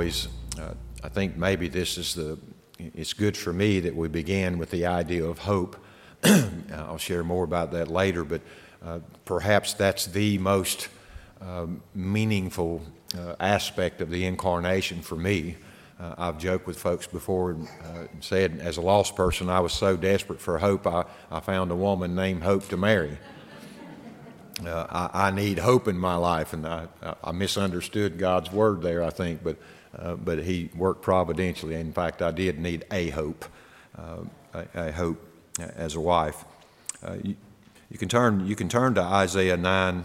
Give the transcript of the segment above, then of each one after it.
always, uh, I think maybe this is the, it's good for me that we began with the idea of hope. I'll share more about that later, but uh, perhaps that's the most um, meaningful uh, aspect of the incarnation for me. Uh, I've joked with folks before and uh, said, as a lost person, I was so desperate for hope, I, I found a woman named Hope to marry. Uh, I, I, need hope in my life, and I, I, misunderstood God's word there, I think, but, uh, but He worked providentially. In fact, I did need a hope, uh, a, a, hope as a wife. Uh, you, you, can turn, you can turn to Isaiah 9,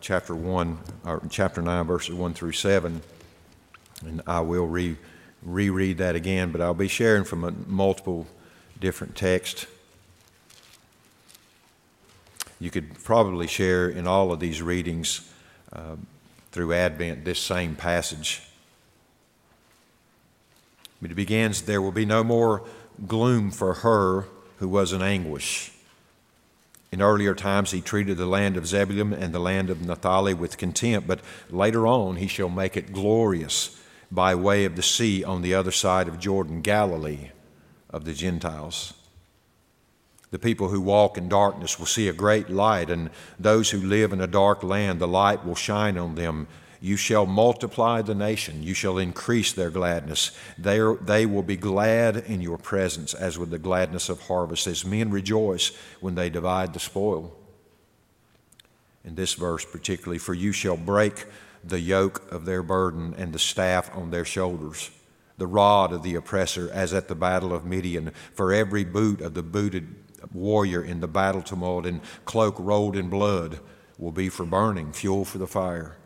chapter 1, or chapter 9, verses 1 through 7 and I will re, reread that again, but I'll be sharing from a, multiple different texts. You could probably share in all of these readings uh, through Advent this same passage. It begins There will be no more gloom for her who was in anguish. In earlier times, he treated the land of Zebulun and the land of Naphtali with contempt, but later on, he shall make it glorious by way of the sea on the other side of Jordan, Galilee of the Gentiles. The people who walk in darkness will see a great light, and those who live in a dark land, the light will shine on them. You shall multiply the nation, you shall increase their gladness. They, are, they will be glad in your presence, as with the gladness of harvest, as men rejoice when they divide the spoil. In this verse, particularly, for you shall break the yoke of their burden and the staff on their shoulders, the rod of the oppressor, as at the battle of Midian. For every boot of the booted warrior in the battle tumult and cloak rolled in blood will be for burning, fuel for the fire.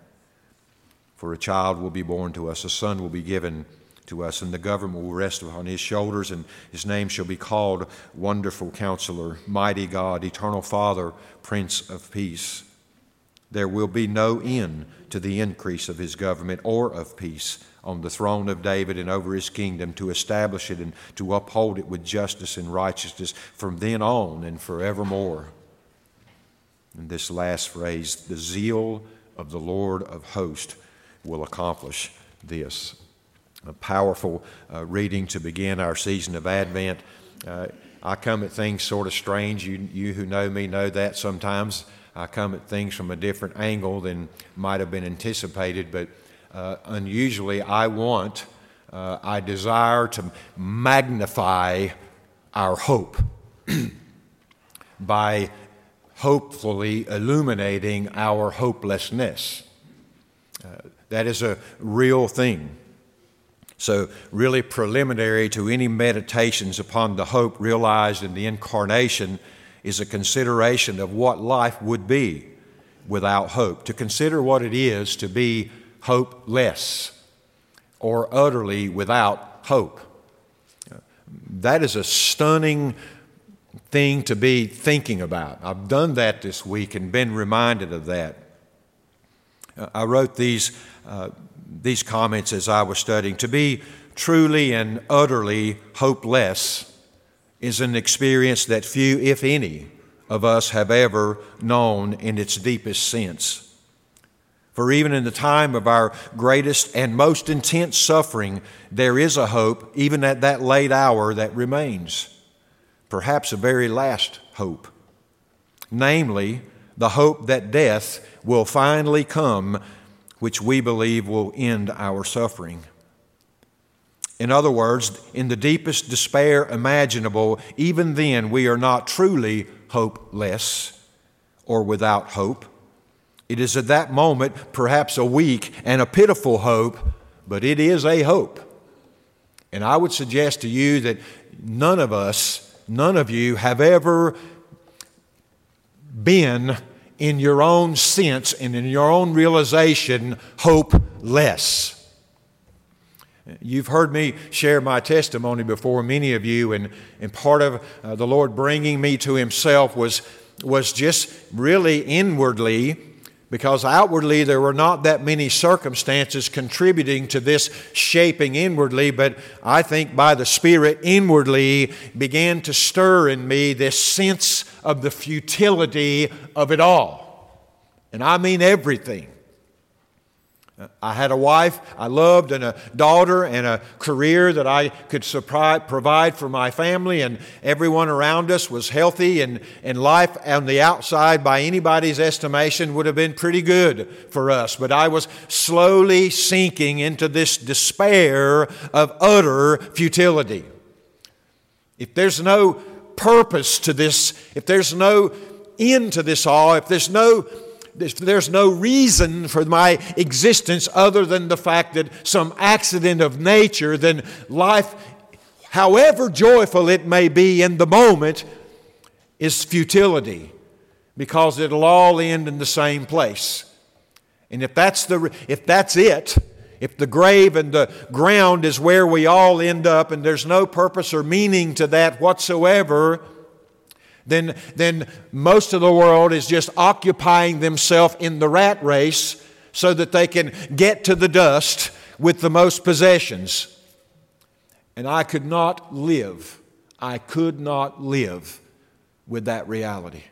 For a child will be born to us, a son will be given to us, and the government will rest upon his shoulders, and his name shall be called Wonderful Counselor, Mighty God, Eternal Father, Prince of Peace. There will be no end to the increase of his government or of peace on the throne of David and over his kingdom to establish it and to uphold it with justice and righteousness from then on and forevermore. And this last phrase, the zeal of the Lord of hosts will accomplish this. A powerful uh, reading to begin our season of Advent. Uh, I come at things sort of strange. You, you who know me know that sometimes. I come at things from a different angle than might have been anticipated, but uh, unusually, I want, uh, I desire to magnify our hope by hopefully illuminating our hopelessness. Uh, that is a real thing. So, really preliminary to any meditations upon the hope realized in the incarnation is a consideration of what life would be without hope, to consider what it is to be hopeless or utterly without hope. That is a stunning thing to be thinking about. I've done that this week and been reminded of that. I wrote these, uh, these comments as I was studying. To be truly and utterly hopeless is an experience that few, if any, of us have ever known in its deepest sense. For even in the time of our greatest and most intense suffering, there is a hope, even at that late hour, that remains. Perhaps a very last hope. Namely, the hope that death will finally come, which we believe will end our suffering. In other words, in the deepest despair imaginable, even then we are not truly hopeless or without hope. It is at that moment perhaps a weak and a pitiful hope, but it is a hope. And I would suggest to you that none of us, none of you have ever been in your own sense and in your own realization hopeless. You've heard me share my testimony before, many of you, and, and part of uh, the Lord bringing me to Himself was, was just really inwardly, because outwardly there were not that many circumstances contributing to this shaping inwardly, but I think by the Spirit inwardly began to stir in me this sense of the futility of it all. And I mean everything. I had a wife I loved and a daughter and a career that I could provide for my family, and everyone around us was healthy, and, and life on the outside, by anybody's estimation, would have been pretty good for us. But I was slowly sinking into this despair of utter futility. If there's no purpose to this, if there's no end to this all, if there's no there's no reason for my existence other than the fact that some accident of nature, then life, however joyful it may be in the moment, is futility because it'll all end in the same place. And if that's, the, if that's it, if the grave and the ground is where we all end up and there's no purpose or meaning to that whatsoever, then, then most of the world is just occupying themselves in the rat race so that they can get to the dust with the most possessions. And I could not live, I could not live with that reality.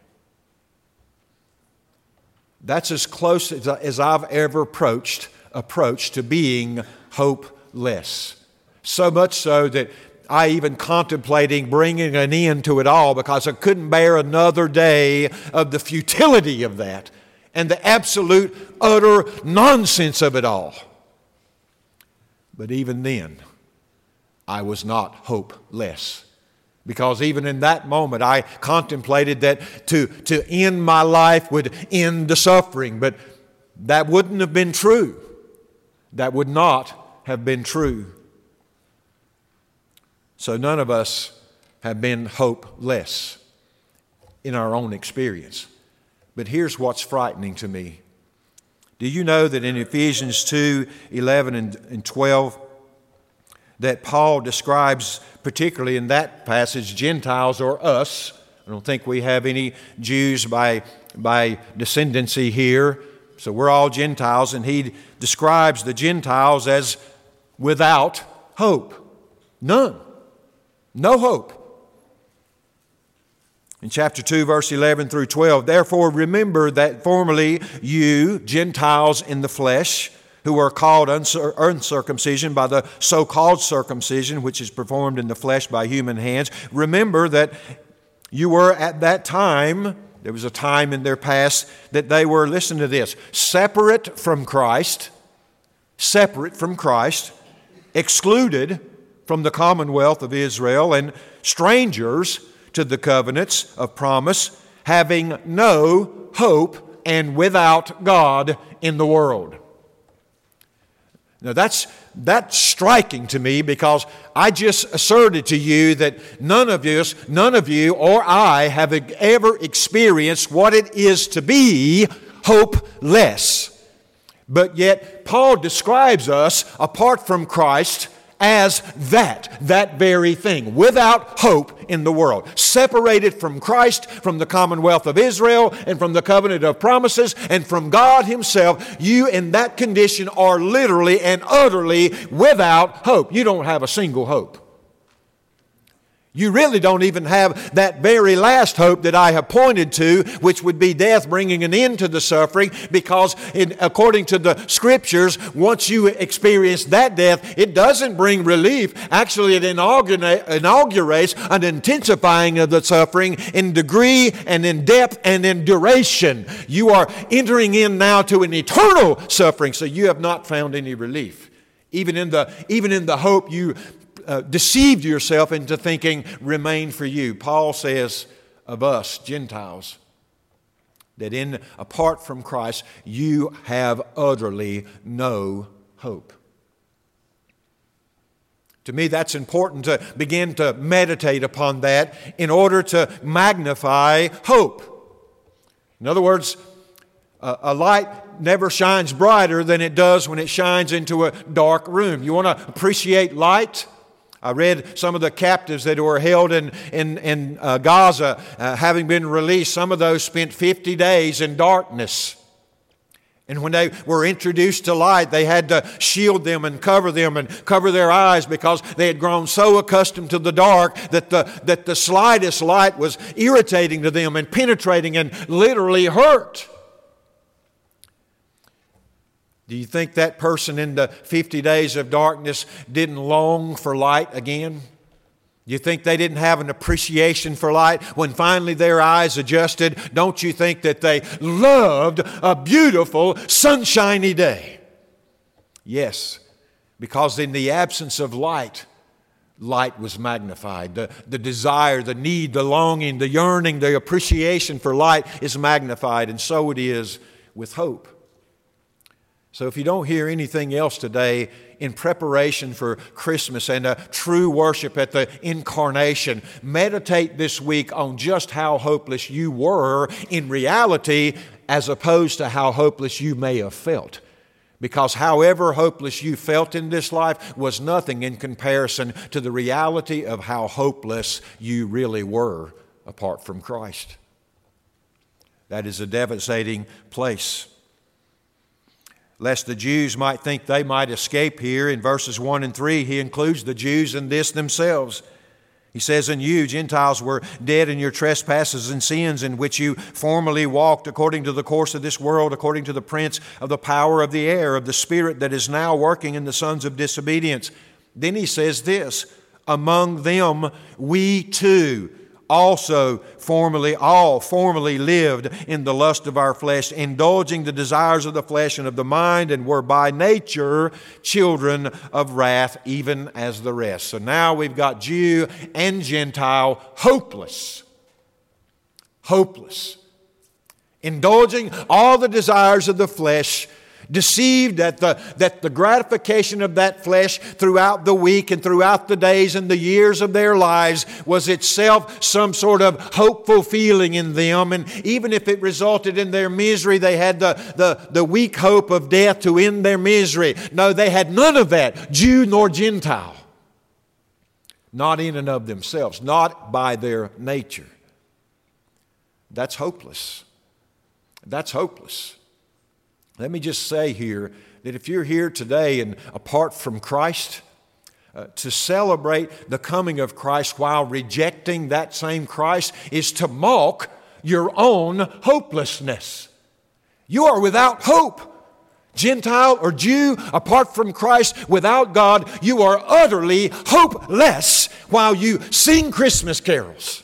That's as close as, as I've ever approached, approached to being hopeless. So much so that I even contemplating bringing an end to it all because I couldn't bear another day of the futility of that and the absolute, utter nonsense of it all. But even then, I was not hopeless. Because even in that moment, I contemplated that to, to end my life would end the suffering. But that wouldn't have been true. That would not have been true. So none of us have been hopeless in our own experience. But here's what's frightening to me. Do you know that in Ephesians 2 11 and 12, that Paul describes, particularly in that passage, Gentiles or us? I don't think we have any Jews by, by descendancy here, so we're all Gentiles, and he describes the Gentiles as without hope. None. No hope. In chapter 2, verse 11 through 12, therefore remember that formerly you, Gentiles in the flesh, who were called uncircumcision by the so called circumcision, which is performed in the flesh by human hands, remember that you were at that time, there was a time in their past that they were, listen to this, separate from Christ, separate from Christ, excluded from the commonwealth of Israel and strangers to the covenants of promise, having no hope and without God in the world. Now that's, that's striking to me because I just asserted to you that none of us, none of you or I have ever experienced what it is to be hopeless. But yet Paul describes us apart from Christ as that, that very thing, without hope in the world, separated from Christ, from the commonwealth of Israel, and from the covenant of promises, and from God Himself, you in that condition are literally and utterly without hope. You don't have a single hope. You really don't even have that very last hope that I have pointed to, which would be death bringing an end to the suffering, because in, according to the scriptures, once you experience that death, it doesn't bring relief. Actually, it inaugurates an intensifying of the suffering in degree and in depth and in duration. You are entering in now to an eternal suffering, so you have not found any relief. Even in the, even in the hope you uh, deceived yourself into thinking remain for you. Paul says of us, Gentiles, that in apart from Christ, you have utterly no hope. To me, that's important to begin to meditate upon that in order to magnify hope. In other words, a light never shines brighter than it does when it shines into a dark room. You want to appreciate light? I read some of the captives that were held in, in, in uh, Gaza, uh, having been released. Some of those spent 50 days in darkness. And when they were introduced to light, they had to shield them and cover them and cover their eyes because they had grown so accustomed to the dark that the, that the slightest light was irritating to them and penetrating and literally hurt. Do you think that person in the 50 days of darkness didn't long for light again? You think they didn't have an appreciation for light when finally their eyes adjusted? Don't you think that they loved a beautiful, sunshiny day? Yes, because in the absence of light, light was magnified. The, the desire, the need, the longing, the yearning, the appreciation for light is magnified, and so it is with hope. So if you don't hear anything else today, in preparation for Christmas and a true worship at the incarnation, meditate this week on just how hopeless you were in reality as opposed to how hopeless you may have felt. Because however hopeless you felt in this life was nothing in comparison to the reality of how hopeless you really were apart from Christ. That is a devastating place. Lest the Jews might think they might escape here, in verses 1 and 3, he includes the Jews in this themselves. He says, And you, Gentiles, were dead in your trespasses and sins in which you formerly walked according to the course of this world, according to the prince of the power of the air, of the spirit that is now working in the sons of disobedience. Then he says this Among them we too also formerly all formerly lived in the lust of our flesh indulging the desires of the flesh and of the mind and were by nature children of wrath even as the rest. So now we've got jew and gentile hopeless hopeless indulging all the desires of the flesh deceived that the, that the gratification of that flesh throughout the week and throughout the days and the years of their lives was itself some sort of hopeful feeling in them. And even if it resulted in their misery, they had the, the, the weak hope of death to end their misery. No, they had none of that, Jew nor Gentile. Not in and of themselves, not by their nature. That's hopeless. That's hopeless. Let me just say here that if you're here today and apart from Christ, uh, to celebrate the coming of Christ while rejecting that same Christ is to mock your own hopelessness. You are without hope. Gentile or Jew, apart from Christ, without God, you are utterly hopeless while you sing Christmas carols.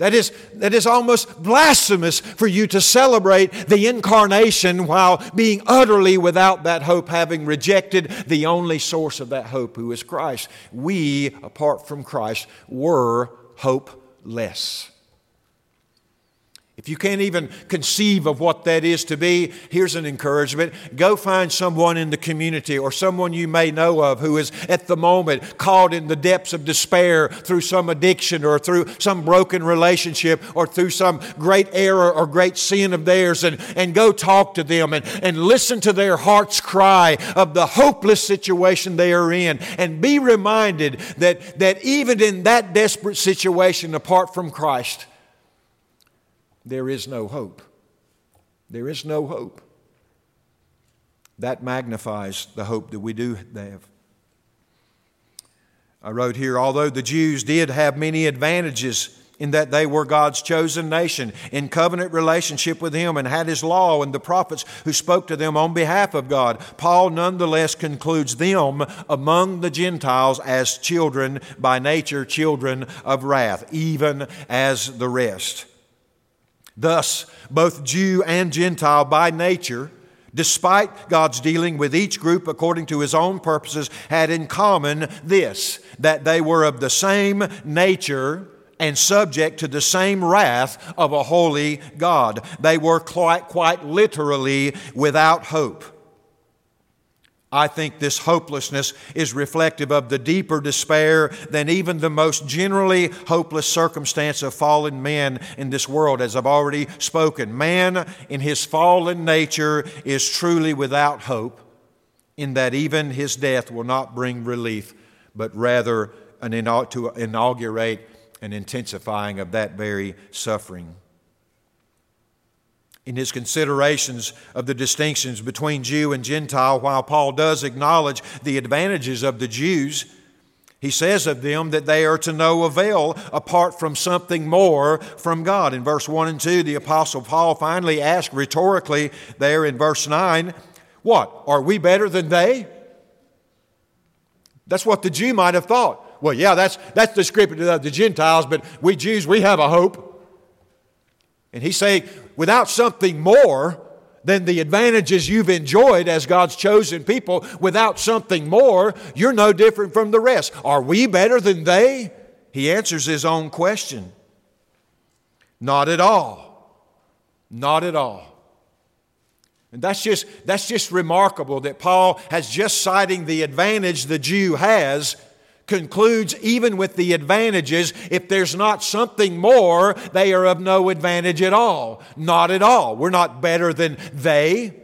That is, that is almost blasphemous for you to celebrate the incarnation while being utterly without that hope, having rejected the only source of that hope, who is Christ. We, apart from Christ, were hopeless. If you can't even conceive of what that is to be, here's an encouragement. Go find someone in the community or someone you may know of who is at the moment caught in the depths of despair through some addiction or through some broken relationship or through some great error or great sin of theirs and, and go talk to them and, and listen to their heart's cry of the hopeless situation they are in and be reminded that, that even in that desperate situation apart from Christ, there is no hope. There is no hope. That magnifies the hope that we do have. I wrote here, although the Jews did have many advantages in that they were God's chosen nation in covenant relationship with Him and had His law and the prophets who spoke to them on behalf of God. Paul nonetheless concludes them among the Gentiles as children, by nature, children of wrath, even as the rest. Thus, both Jew and Gentile by nature, despite God's dealing with each group according to his own purposes, had in common this that they were of the same nature and subject to the same wrath of a holy God. They were quite, quite literally without hope. I think this hopelessness is reflective of the deeper despair than even the most generally hopeless circumstance of fallen men in this world, as I've already spoken. Man, in his fallen nature, is truly without hope, in that even his death will not bring relief, but rather an, to inaugurate an intensifying of that very suffering in his considerations of the distinctions between Jew and Gentile, while Paul does acknowledge the advantages of the Jews, He says of them that they are to no avail apart from something more from God. In verse 1 and 2, the Apostle Paul finally asked rhetorically there in verse 9, What? Are we better than they? That's what the Jew might have thought. Well, yeah, that's, that's descriptive of the Gentiles, but we Jews, we have a hope. And he's saying, without something more, than the advantages you've enjoyed as God's chosen people without something more, you're no different from the rest. Are we better than they? He answers his own question. Not at all. Not at all. And that's just, that's just remarkable that Paul has just citing the advantage the Jew has concludes even with the advantages, if there's not something more, they are of no advantage at all. Not at all. We're not better than they.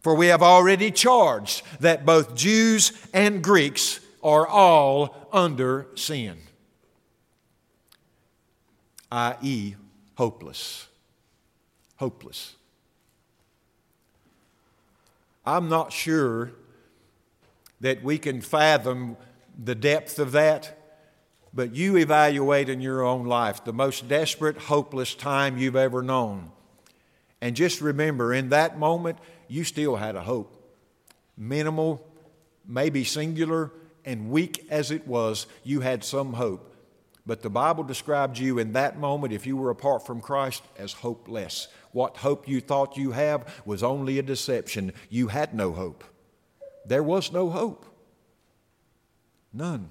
For we have already charged that both Jews and Greeks are all under sin, i.e., hopeless. Hopeless. I'm not sure that we can fathom the depth of that, but you evaluate in your own life the most desperate, hopeless time you've ever known. And just remember, in that moment, you still had a hope. Minimal, maybe singular, and weak as it was, you had some hope. But the Bible described you in that moment, if you were apart from Christ, as hopeless. What hope you thought you have was only a deception. You had no hope. There was no hope. None.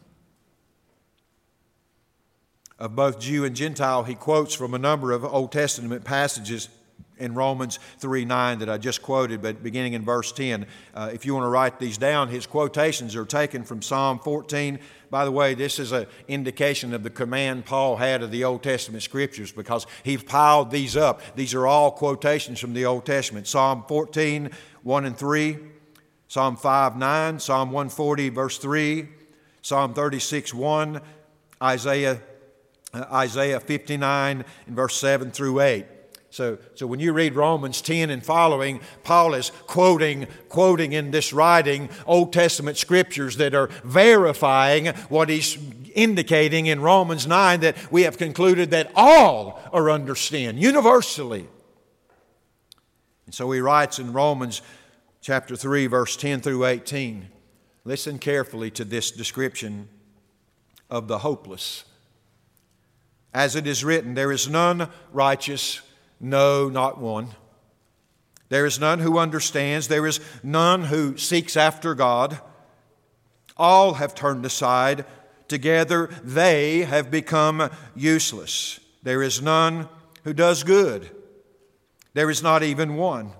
Of both Jew and Gentile, he quotes from a number of Old Testament passages in Romans 3 9 that I just quoted, but beginning in verse 10. Uh, if you want to write these down, his quotations are taken from Psalm 14. By the way, this is an indication of the command Paul had of the Old Testament scriptures because he piled these up. These are all quotations from the Old Testament Psalm 14, 1 and 3, Psalm 5 9, Psalm 140, verse 3. Psalm 36 1, Isaiah, uh, Isaiah 59, and verse 7 through 8. So, so when you read Romans 10 and following, Paul is quoting, quoting in this writing Old Testament scriptures that are verifying what he's indicating in Romans 9 that we have concluded that all are under sin, universally. And so he writes in Romans chapter 3, verse 10 through 18. Listen carefully to this description of the hopeless. As it is written, there is none righteous, no, not one. There is none who understands, there is none who seeks after God. All have turned aside. Together they have become useless. There is none who does good. There is not even one.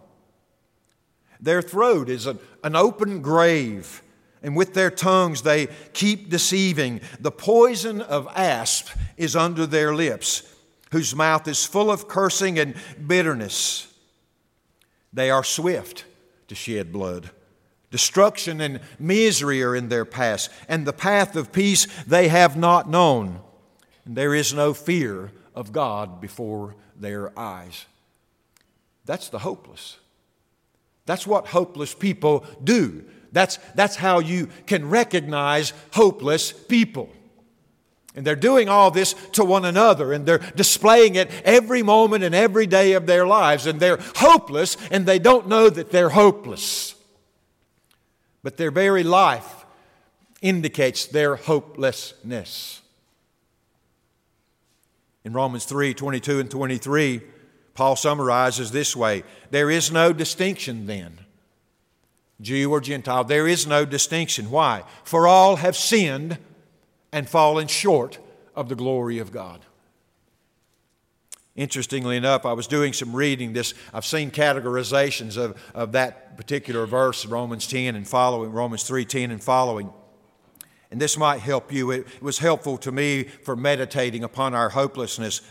Their throat is an, an open grave and with their tongues they keep deceiving. The poison of asp is under their lips, whose mouth is full of cursing and bitterness. They are swift to shed blood. Destruction and misery are in their path, and the path of peace they have not known. And there is no fear of God before their eyes. That's the hopeless. That's what hopeless people do. That's, that's how you can recognize hopeless people. And they're doing all this to one another, and they're displaying it every moment and every day of their lives. And they're hopeless, and they don't know that they're hopeless. But their very life indicates their hopelessness. In Romans 3 22 and 23, Paul summarizes this way There is no distinction then Jew or Gentile. There is no distinction. Why? For all have sinned and fallen short of the glory of God. Interestingly enough, I was doing some reading this. I've seen categorizations of, of that particular verse, Romans 10 and following, Romans 3 10 and following. And this might help you. It was helpful to me for meditating upon our hopelessness.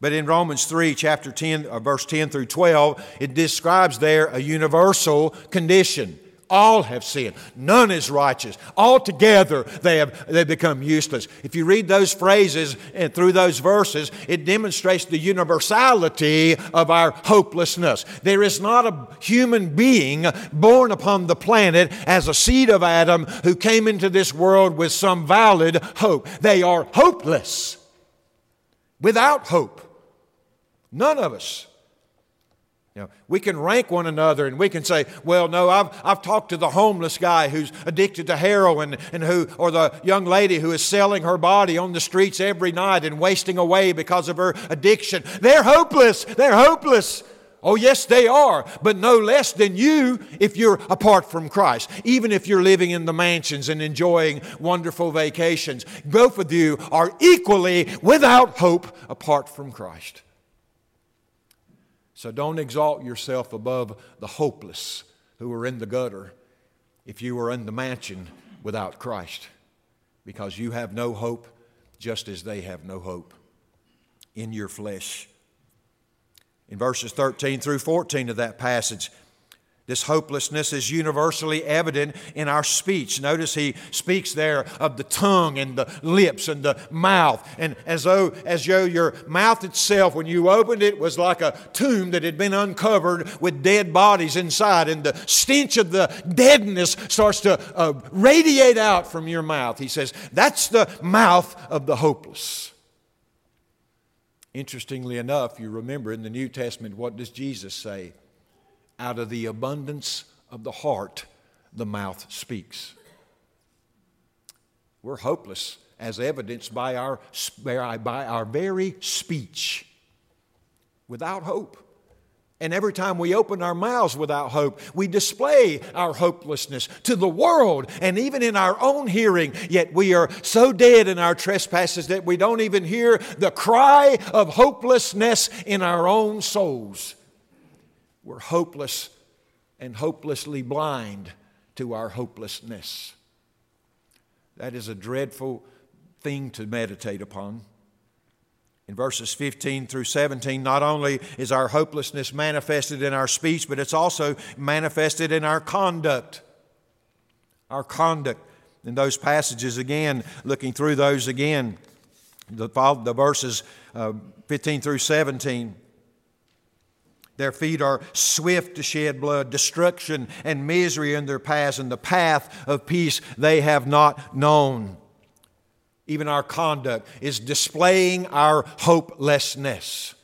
But in Romans 3, chapter 10, uh, verse 10 through 12, it describes there a universal condition. All have sinned. None is righteous. Altogether, they have they become useless. If you read those phrases and through those verses, it demonstrates the universality of our hopelessness. There is not a human being born upon the planet as a seed of Adam who came into this world with some valid hope. They are hopeless, without hope. None of us. You know, we can rank one another and we can say, well, no, I've, I've talked to the homeless guy who's addicted to heroin and who, or the young lady who is selling her body on the streets every night and wasting away because of her addiction. They're hopeless. They're hopeless. Oh, yes, they are, but no less than you if you're apart from Christ. Even if you're living in the mansions and enjoying wonderful vacations, both of you are equally without hope apart from Christ. So don't exalt yourself above the hopeless who are in the gutter if you are in the mansion without Christ, because you have no hope just as they have no hope in your flesh. In verses 13 through 14 of that passage, this hopelessness is universally evident in our speech. Notice he speaks there of the tongue and the lips and the mouth. And as though, as though your mouth itself, when you opened it, was like a tomb that had been uncovered with dead bodies inside. And the stench of the deadness starts to uh, radiate out from your mouth. He says, That's the mouth of the hopeless. Interestingly enough, you remember in the New Testament, what does Jesus say? Out of the abundance of the heart, the mouth speaks. We're hopeless as evidenced by our, by our very speech, without hope. And every time we open our mouths without hope, we display our hopelessness to the world and even in our own hearing. Yet we are so dead in our trespasses that we don't even hear the cry of hopelessness in our own souls. We're hopeless and hopelessly blind to our hopelessness. That is a dreadful thing to meditate upon. In verses 15 through 17, not only is our hopelessness manifested in our speech, but it's also manifested in our conduct. Our conduct. In those passages, again, looking through those again, the, the verses uh, 15 through 17. Their feet are swift to shed blood. Destruction and misery in their paths, and the path of peace they have not known. Even our conduct is displaying our hopelessness.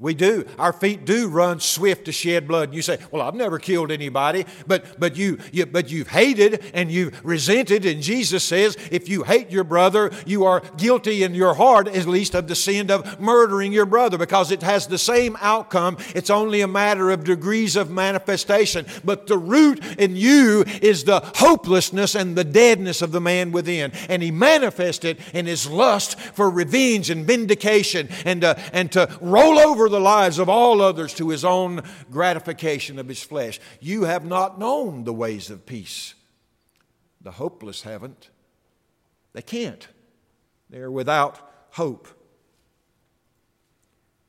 We do. Our feet do run swift to shed blood. You say, "Well, I've never killed anybody," but but you, you but you've hated and you've resented. And Jesus says, if you hate your brother, you are guilty in your heart, at least, of the sin of murdering your brother, because it has the same outcome. It's only a matter of degrees of manifestation. But the root in you is the hopelessness and the deadness of the man within, and he manifested in his lust for revenge and vindication, and uh, and to roll over the lives of all others to his own gratification of his flesh. You have not known the ways of peace. The hopeless haven't. They can't. They're without hope.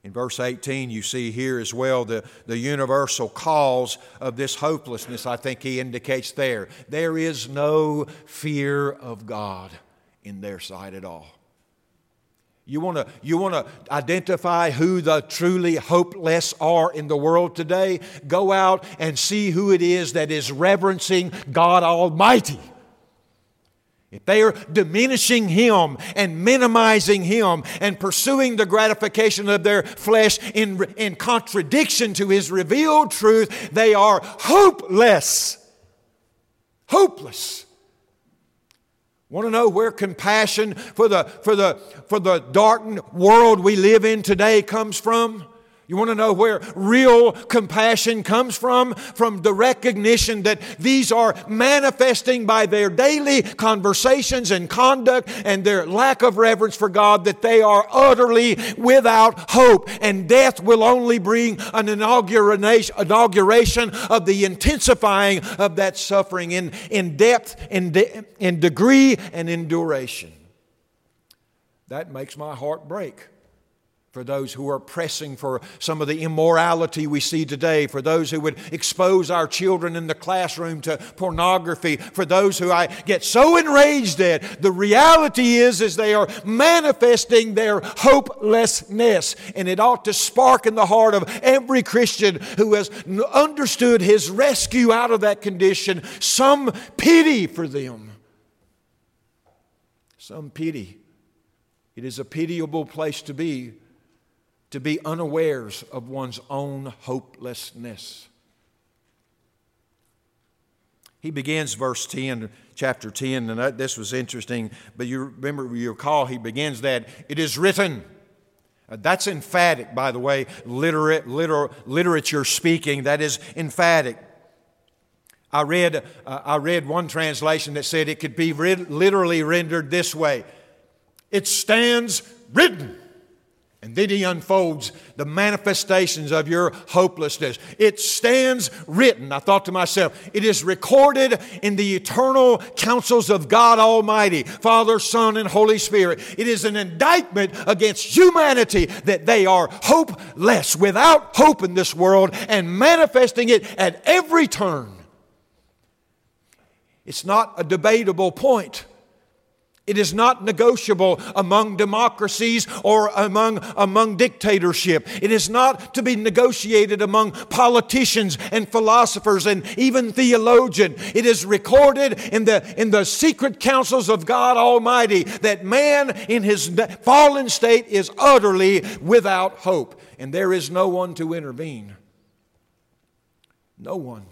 In verse 18, you see here as well the, the universal cause of this hopelessness, I think he indicates there. There is no fear of God in their sight at all. You want to you want to identify who the truly hopeless are in the world today? Go out and see who it is that is reverencing God Almighty. If they are diminishing Him and minimizing Him and pursuing the gratification of their flesh in, in contradiction to His revealed truth, they are hopeless. Hopeless. Want to know where compassion for the, for, the, for the darkened world we live in today comes from? You want to know where real compassion comes from? From the recognition that these are manifesting by their daily conversations and conduct and their lack of reverence for God that they are utterly without hope. And death will only bring an inauguration of the intensifying of that suffering in, in depth, in, de- in degree, and in duration. That makes my heart break. For those who are pressing for some of the immorality we see today, for those who would expose our children in the classroom to pornography, for those who I get so enraged at. The reality is, is they are manifesting their hopelessness, and it ought to spark in the heart of every Christian who has understood his rescue out of that condition some pity for them. Some pity. It is a pitiable place to be to be unawares of one's own hopelessness. He begins verse 10, chapter 10, and this was interesting, but you remember, you recall, he begins that, it is written. Uh, that's emphatic, by the way, literate, liter, literature speaking, that is emphatic. I read, uh, I read one translation that said it could be literally rendered this way It stands written. And then he unfolds the manifestations of your hopelessness. It stands written. I thought to myself, it is recorded in the eternal counsels of God Almighty, Father, Son, and Holy Spirit. It is an indictment against humanity that they are hopeless, without hope in this world, and manifesting it at every turn. It's not a debatable point. It is not negotiable among democracies or among, among dictatorship. It is not to be negotiated among politicians and philosophers and even theologian. It is recorded in the, in the secret counsels of God Almighty that man in his fallen state is utterly without hope, and there is no one to intervene. No one.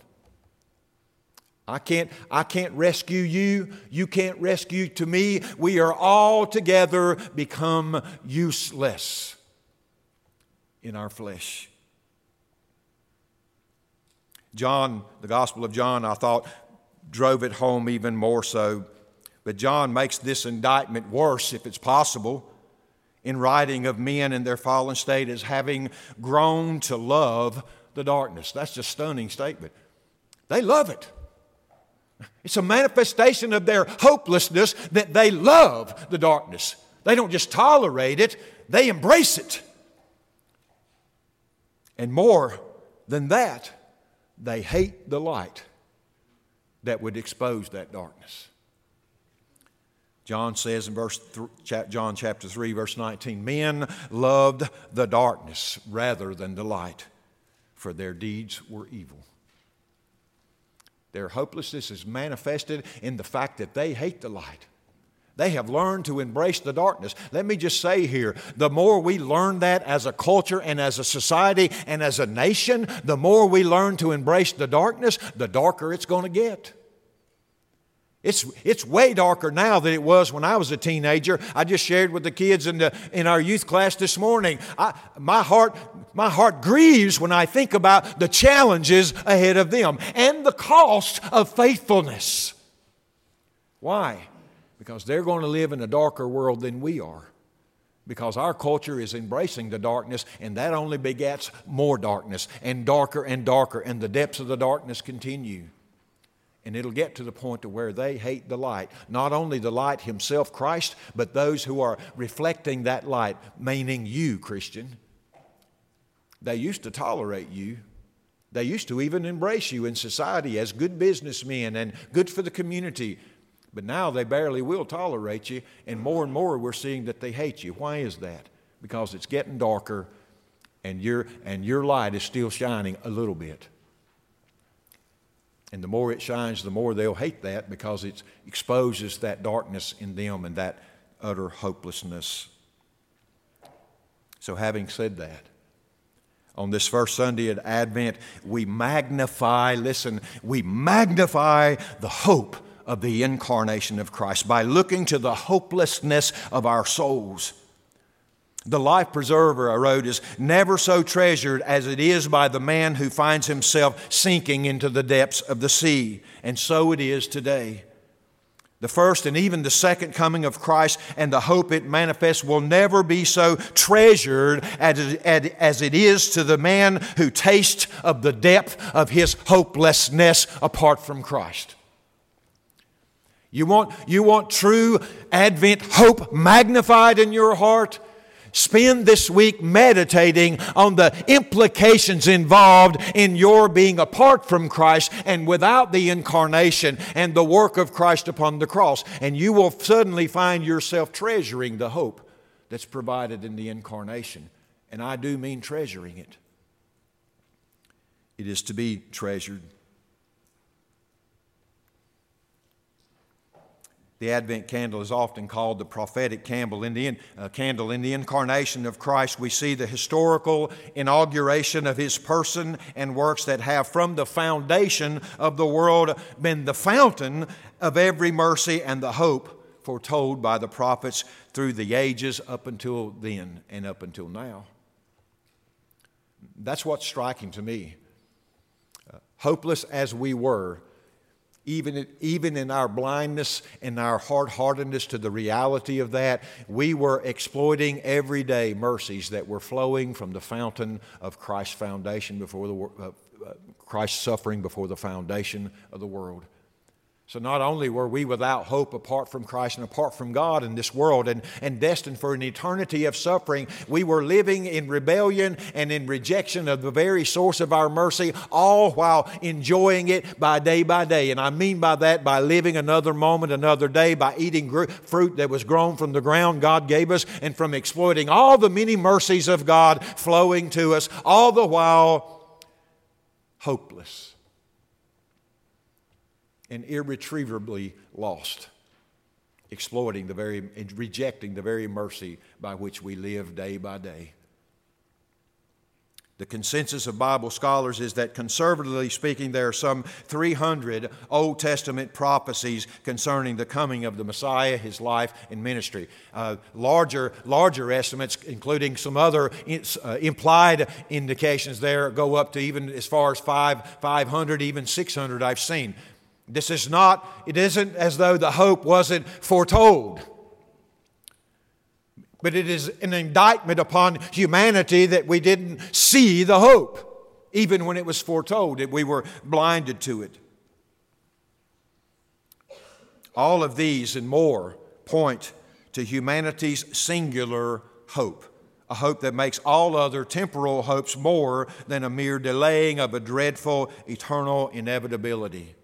I can't, I can't rescue you. You can't rescue to me. We are all together become useless in our flesh. John, the Gospel of John, I thought drove it home even more so. But John makes this indictment worse, if it's possible, in writing of men in their fallen state as having grown to love the darkness. That's a stunning statement. They love it. It's a manifestation of their hopelessness that they love the darkness. They don't just tolerate it, they embrace it. And more than that, they hate the light that would expose that darkness. John says in verse th- John chapter 3 verse 19, men loved the darkness rather than the light, for their deeds were evil. Their hopelessness is manifested in the fact that they hate the light. They have learned to embrace the darkness. Let me just say here the more we learn that as a culture and as a society and as a nation, the more we learn to embrace the darkness, the darker it's going to get. It's, it's way darker now than it was when I was a teenager. I just shared with the kids in, the, in our youth class this morning. I, my, heart, my heart grieves when I think about the challenges ahead of them and the cost of faithfulness. Why? Because they're going to live in a darker world than we are. Because our culture is embracing the darkness, and that only begets more darkness and darker and darker, and the depths of the darkness continue. And it'll get to the point to where they hate the light. Not only the light himself, Christ, but those who are reflecting that light, meaning you, Christian. They used to tolerate you. They used to even embrace you in society as good businessmen and good for the community. But now they barely will tolerate you, and more and more we're seeing that they hate you. Why is that? Because it's getting darker and your, and your light is still shining a little bit. And the more it shines, the more they'll hate that because it exposes that darkness in them and that utter hopelessness. So, having said that, on this first Sunday at Advent, we magnify, listen, we magnify the hope of the incarnation of Christ by looking to the hopelessness of our souls the life preserver, I wrote, is never so treasured as it is by the man who finds himself sinking into the depths of the sea. And so it is today. The first and even the second coming of Christ and the hope it manifests will never be so treasured as it is to the man who tastes of the depth of his hopelessness apart from Christ. You want, you want true Advent hope magnified in your heart? Spend this week meditating on the implications involved in your being apart from Christ and without the incarnation and the work of Christ upon the cross. And you will suddenly find yourself treasuring the hope that's provided in the incarnation. And I do mean treasuring it, it is to be treasured. The Advent candle is often called the prophetic candle. In the, uh, candle. in the incarnation of Christ, we see the historical inauguration of his person and works that have, from the foundation of the world, been the fountain of every mercy and the hope foretold by the prophets through the ages up until then and up until now. That's what's striking to me. Uh, hopeless as we were, even, even in our blindness and our hard heartedness to the reality of that, we were exploiting every day mercies that were flowing from the fountain of Christ's foundation before the uh, uh, Christ's suffering before the foundation of the world. So not only were we without hope apart from Christ and apart from God in this world and, and destined for an eternity of suffering, we were living in rebellion and in rejection of the very source of our mercy, all while enjoying it by day by day. And I mean by that by living another moment, another day, by eating gr- fruit that was grown from the ground God gave us, and from exploiting all the many mercies of God flowing to us, all the while hopeless and irretrievably lost, exploiting the very, and rejecting the very mercy by which we live day by day. The consensus of Bible scholars is that, conservatively speaking, there are some 300 Old Testament prophecies concerning the coming of the Messiah, his life, and ministry. Uh, larger, larger estimates, including some other uh, implied indications there, go up to even as far as five, 500, even 600 I've seen. This is not, it isn't as though the hope wasn't foretold. But it is an indictment upon humanity that we didn't see the hope, even when it was foretold, that we were blinded to it. All of these and more point to humanity's singular hope, a hope that makes all other temporal hopes more than a mere delaying of a dreadful eternal inevitability.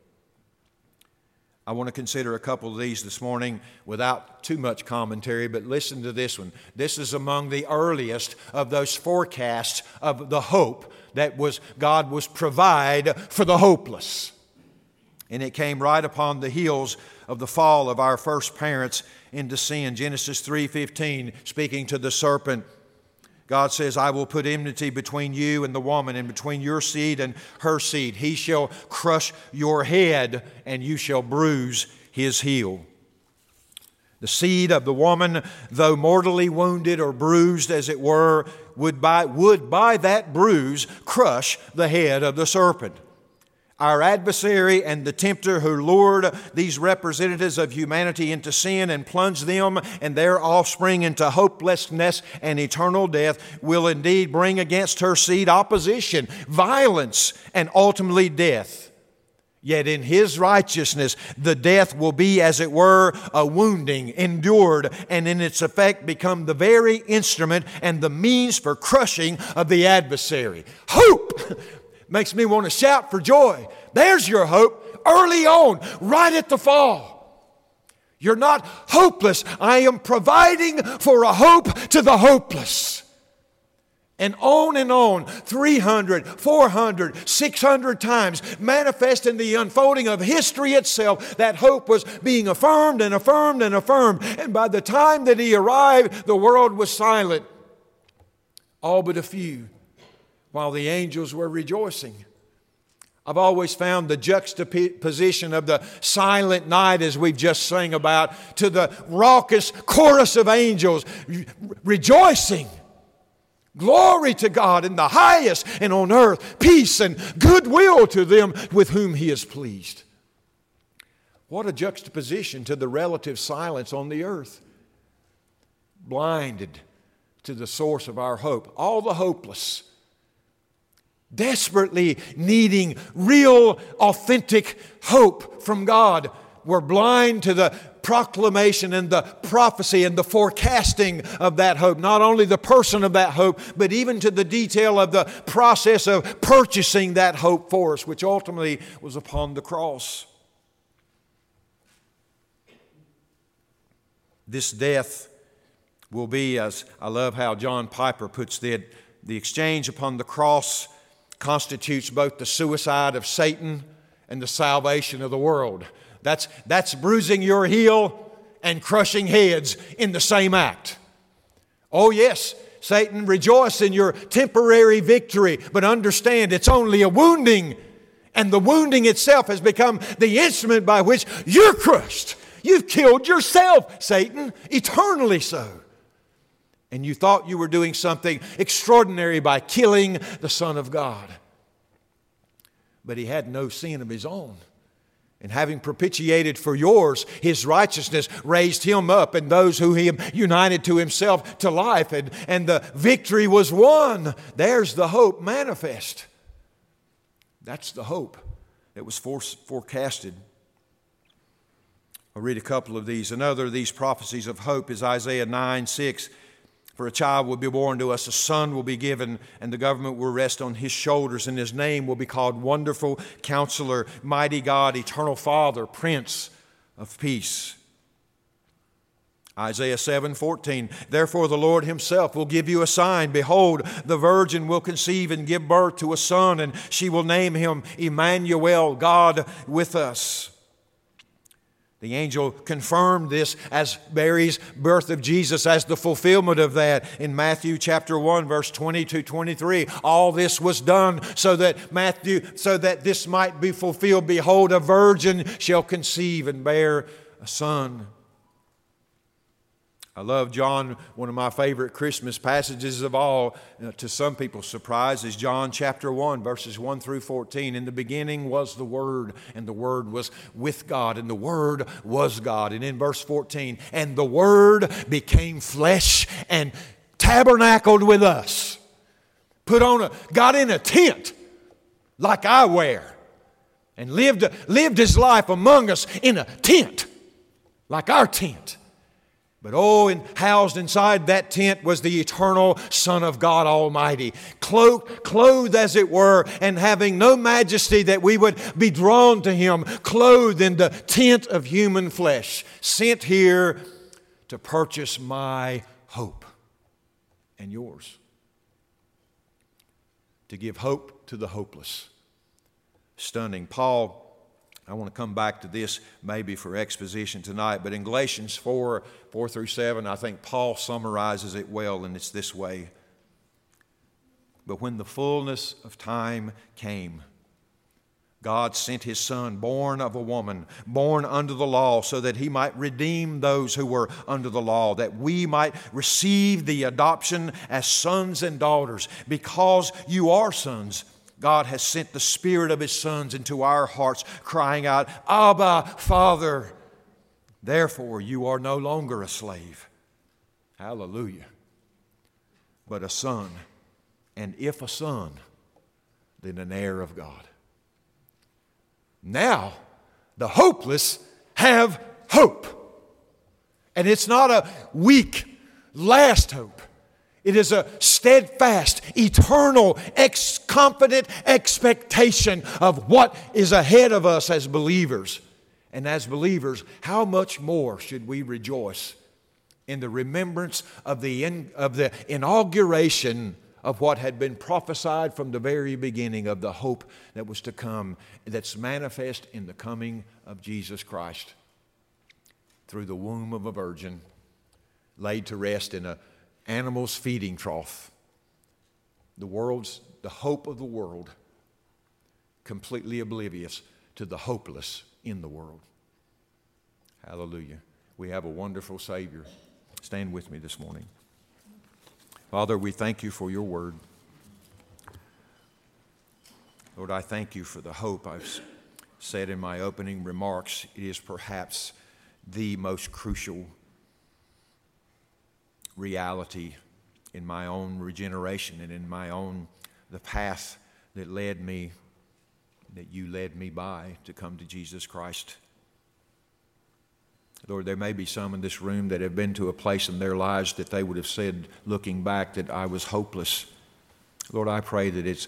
I want to consider a couple of these this morning without too much commentary, but listen to this one. This is among the earliest of those forecasts of the hope that was God was provide for the hopeless. And it came right upon the heels of the fall of our first parents into sin. Genesis 3:15 speaking to the serpent God says, I will put enmity between you and the woman, and between your seed and her seed. He shall crush your head, and you shall bruise his heel. The seed of the woman, though mortally wounded or bruised, as it were, would by, would by that bruise crush the head of the serpent. Our adversary and the tempter who lured these representatives of humanity into sin and plunged them and their offspring into hopelessness and eternal death will indeed bring against her seed opposition, violence, and ultimately death. Yet in his righteousness, the death will be, as it were, a wounding endured, and in its effect become the very instrument and the means for crushing of the adversary. Hope! makes me want to shout for joy. There's your hope early on, right at the fall. You're not hopeless. I am providing for a hope to the hopeless. And on and on, 300, 400, 600 times, manifest in the unfolding of history itself, that hope was being affirmed and affirmed and affirmed. And by the time that he arrived, the world was silent. All but a few while the angels were rejoicing. I've always found the juxtaposition of the silent night, as we've just sang about, to the raucous chorus of angels rejoicing. Glory to God in the highest, and on earth peace and goodwill to them with whom He is pleased. What a juxtaposition to the relative silence on the earth. Blinded to the source of our hope. All the hopeless desperately needing real, authentic hope from God, were blind to the proclamation and the prophecy and the forecasting of that hope. Not only the person of that hope, but even to the detail of the process of purchasing that hope for us, which ultimately was upon the cross. This death will be, as I love how John Piper puts it, the exchange upon the cross constitutes both the suicide of Satan and the salvation of the world. That's, that's bruising your heel and crushing heads in the same act. Oh, yes, Satan, rejoice in your temporary victory, but understand it's only a wounding, and the wounding itself has become the instrument by which you're crushed You've killed yourself, Satan, eternally so. And you thought you were doing something extraordinary by killing the Son of God. But he had no sin of his own. And having propitiated for yours, his righteousness raised him up and those who he united to himself to life, and, and the victory was won. There's the hope manifest. That's the hope that was forecasted I'll read a couple of these. Another of these prophecies of hope is Isaiah 9 6. For a child will be born to us, a son will be given, and the government will rest on his shoulders, and his name will be called Wonderful Counselor, Mighty God, Eternal Father, Prince of Peace. Isaiah 7:14 Therefore the Lord himself will give you a sign behold the virgin will conceive and give birth to a son and she will name him Emmanuel God with us the angel confirmed this as Mary's birth of Jesus as the fulfillment of that in Matthew chapter 1 verse 20 to 23. All this was done so that Matthew so that this might be fulfilled. Behold a virgin shall conceive and bear a son. I love John, one of my favorite Christmas passages of all, uh, to some people's surprise, is John chapter 1, verses 1 through 14. In the beginning was the Word, and the Word was with God, and the Word was God. And in verse 14, and the Word became flesh and tabernacled with us. Put on a, got in a tent like I wear, and lived, lived his life among us in a tent like our tent. But oh, and housed inside that tent was the eternal Son of God Almighty, cloaked, clothed as it were, and having no majesty that we would be drawn to Him, clothed in the tent of human flesh, sent here to purchase my hope and yours, to give hope to the hopeless. Stunning. Paul I want to come back to this maybe for exposition tonight, but in Galatians 4 4 through 7, I think Paul summarizes it well, and it's this way. But when the fullness of time came, God sent his son, born of a woman, born under the law, so that he might redeem those who were under the law, that we might receive the adoption as sons and daughters. Because you are sons, God has sent the Spirit of His sons into our hearts, crying out, Abba, Father. Therefore, you are no longer a slave. Hallelujah. But a son. And if a son, then an heir of God. Now, the hopeless have hope. And it's not a weak, last hope. It is a steadfast, eternal, ex- confident expectation of what is ahead of us as believers. And as believers, how much more should we rejoice in the remembrance of the, in, of the inauguration of what had been prophesied from the very beginning of the hope that was to come, that's manifest in the coming of Jesus Christ through the womb of a virgin, laid to rest in a animal's feeding trough. The world's, the hope of the world, completely oblivious to the hopeless in the world. Hallelujah. We have a wonderful Savior. Stand with me this morning. Father, we thank you for your word. Lord, I thank you for the hope I've said in my opening remarks. It is perhaps the most crucial reality in my own regeneration and in my own the path that led me that you led me by to come to Jesus Christ. Lord, there may be some in this room that have been to a place in their lives that they would have said, looking back, that I was hopeless. Lord, I pray that it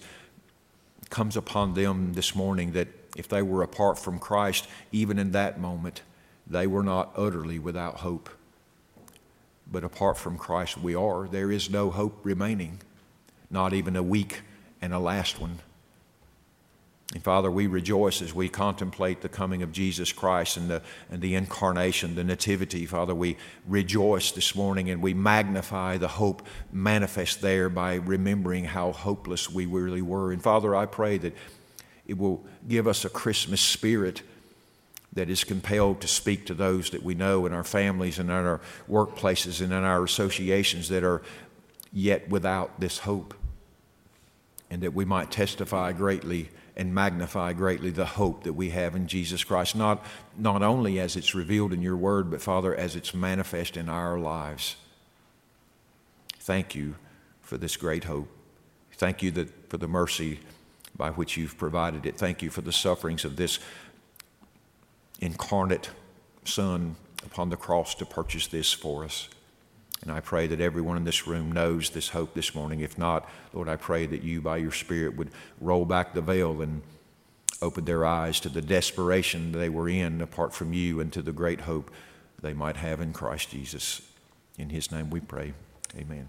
comes upon them this morning that if they were apart from Christ, even in that moment, they were not utterly without hope. But apart from Christ, we are. There is no hope remaining, not even a weak and a last one. And Father, we rejoice as we contemplate the coming of Jesus Christ and the, and the incarnation, the nativity. Father, we rejoice this morning and we magnify the hope manifest there by remembering how hopeless we really were. And Father, I pray that it will give us a Christmas spirit that is compelled to speak to those that we know in our families and in our workplaces and in our associations that are yet without this hope. And that we might testify greatly and magnify greatly the hope that we have in Jesus Christ, not, not only as it's revealed in your word, but Father, as it's manifest in our lives. Thank you for this great hope. Thank you that, for the mercy by which you've provided it. Thank you for the sufferings of this incarnate Son upon the cross to purchase this for us. And I pray that everyone in this room knows this hope this morning. If not, Lord, I pray that you, by your Spirit, would roll back the veil and open their eyes to the desperation they were in apart from you and to the great hope they might have in Christ Jesus. In his name we pray. Amen.